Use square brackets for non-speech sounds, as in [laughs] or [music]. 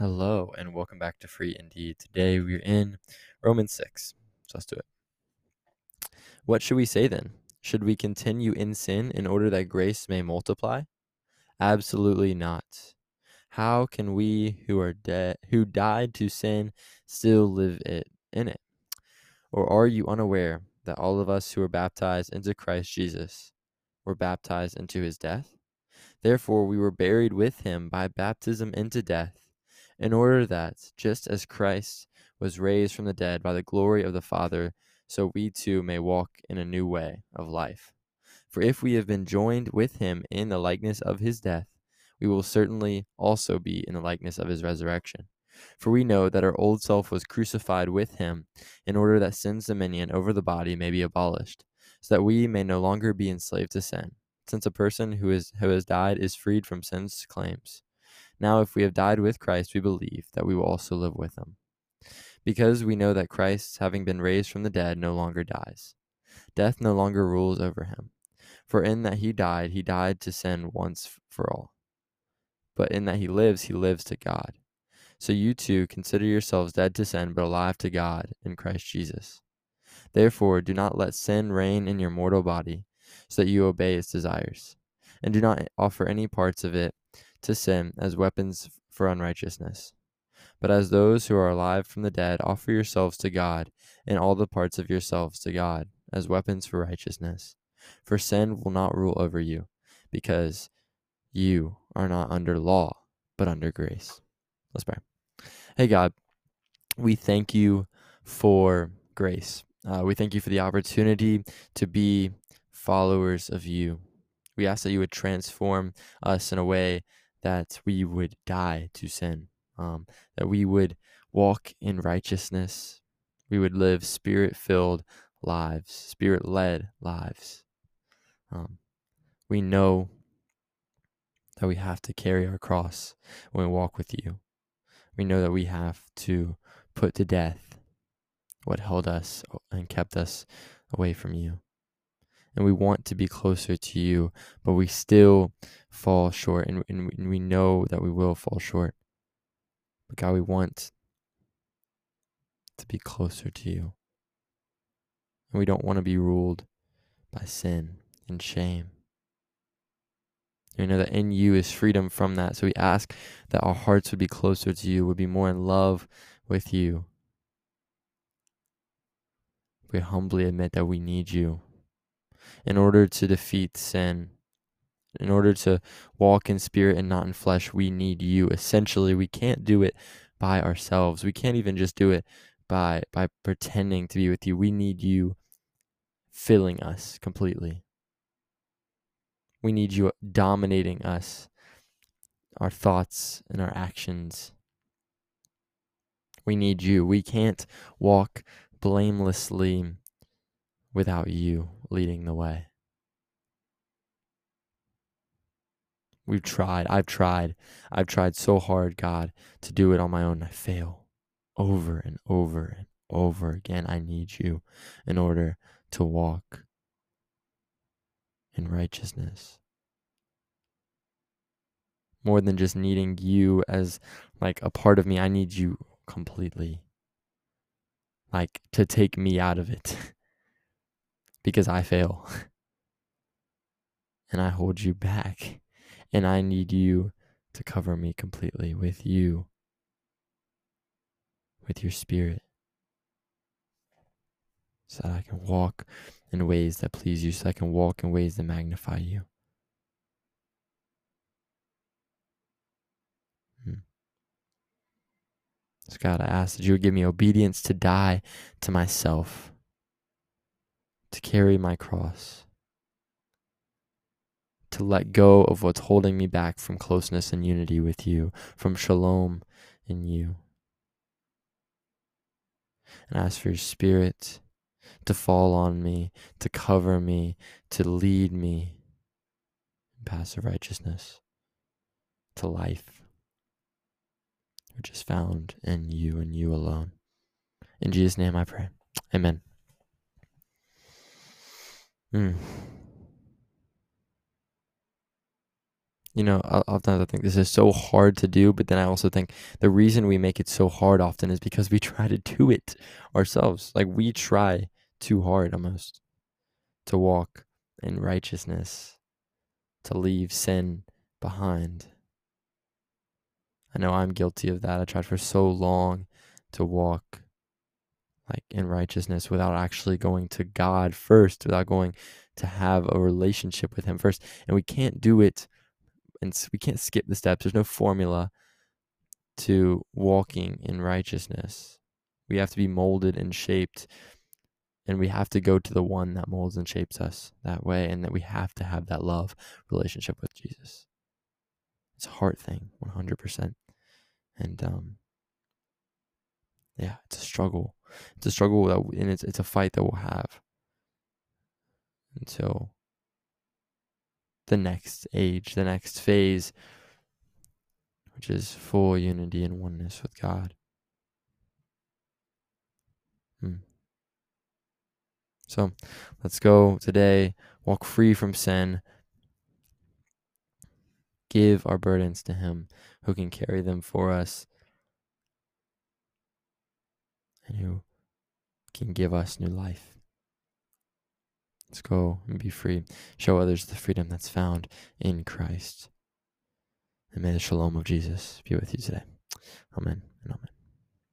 Hello, and welcome back to Free Indeed. Today we're in Romans 6. So let's do it. What should we say then? Should we continue in sin in order that grace may multiply? Absolutely not. How can we who are dead who died to sin still live it in it? Or are you unaware that all of us who were baptized into Christ Jesus were baptized into his death? Therefore we were buried with him by baptism into death in order that, just as Christ was raised from the dead by the glory of the Father, so we too may walk in a new way of life. For if we have been joined with him in the likeness of his death, we will certainly also be in the likeness of his resurrection. For we know that our old self was crucified with him, in order that sin's dominion over the body may be abolished, so that we may no longer be enslaved to sin, since a person who, is, who has died is freed from sin's claims. Now, if we have died with Christ, we believe that we will also live with him. Because we know that Christ, having been raised from the dead, no longer dies. Death no longer rules over him. For in that he died, he died to sin once for all. But in that he lives, he lives to God. So you too consider yourselves dead to sin, but alive to God in Christ Jesus. Therefore, do not let sin reign in your mortal body, so that you obey its desires. And do not offer any parts of it to sin as weapons for unrighteousness. But as those who are alive from the dead, offer yourselves to God, and all the parts of yourselves to God, as weapons for righteousness. For sin will not rule over you, because you are not under law, but under grace. Let's pray. Hey, God, we thank you for grace. Uh, we thank you for the opportunity to be followers of you. We ask that you would transform us in a way that we would die to sin, um, that we would walk in righteousness, we would live spirit filled lives, spirit led lives. Um, we know that we have to carry our cross when we walk with you. We know that we have to put to death what held us and kept us away from you and we want to be closer to you, but we still fall short, and, and, we know that we will fall short. But God, we want to be closer to you. And we don't want to be ruled by sin and shame. We know that in you is freedom from that. So we ask that our hearts would be closer to you, would be more in love with you. We humbly admit that we need you in order to defeat sin. In order to walk in spirit and not in flesh, we need you. Essentially, we can't do it by ourselves. We can't even just do it by by pretending to be with you. We need you filling us completely. We need you dominating us, our thoughts and our actions. We need you. We can't walk blamelessly without you leading the way. We've tried. I've tried. I've tried so hard, God, to do it on my own. I fail over and over and over again. I need you in order to walk in righteousness. More than just needing you as like a part of me, I need you completely. Like to take me out of it. [laughs] because I fail. [laughs] and I hold you back. And I need you to cover me completely with you, with your spirit, so that I can walk in ways that please you, so I can walk in ways that magnify you. Hmm. So, God, I ask that you would give me obedience to die to myself to carry my cross, to let go of what's holding me back from closeness and unity with you, from shalom in you. And ask for your spirit to fall on me, to cover me, to lead me in paths of righteousness, to life, which is found in you and you alone. In Jesus' name I pray. Amen. Mm. you know, often I think this is so hard to do, but then I also think the reason we make it so hard often is because we [laughs] try to do it ourselves. Like we try too hard almost to walk in righteousness, to leave sin behind. I know I'm guilty of that. I tried for so long to walk in righteousness without actually going to God first, without going to have a relationship with him first. And we can't do it and we can't skip the steps. There's no formula to walking in righteousness. We have to be molded and shaped and we have to go to the one that molds and shapes us that way and that we have to have that love relationship with Jesus. It's a heart thing, 100%. And um yeah, it's a struggle. It's a struggle that and it's it's a fight that we'll have until the next age, the next phase, which is full unity and oneness with God. Hmm. So let's go today, walk free from sin, give our burdens to Him who can carry them for us and who can give us new life. Let's go and be free. Show others the freedom that's found in Christ. And may the shalom of Jesus be with you today. Amen and amen.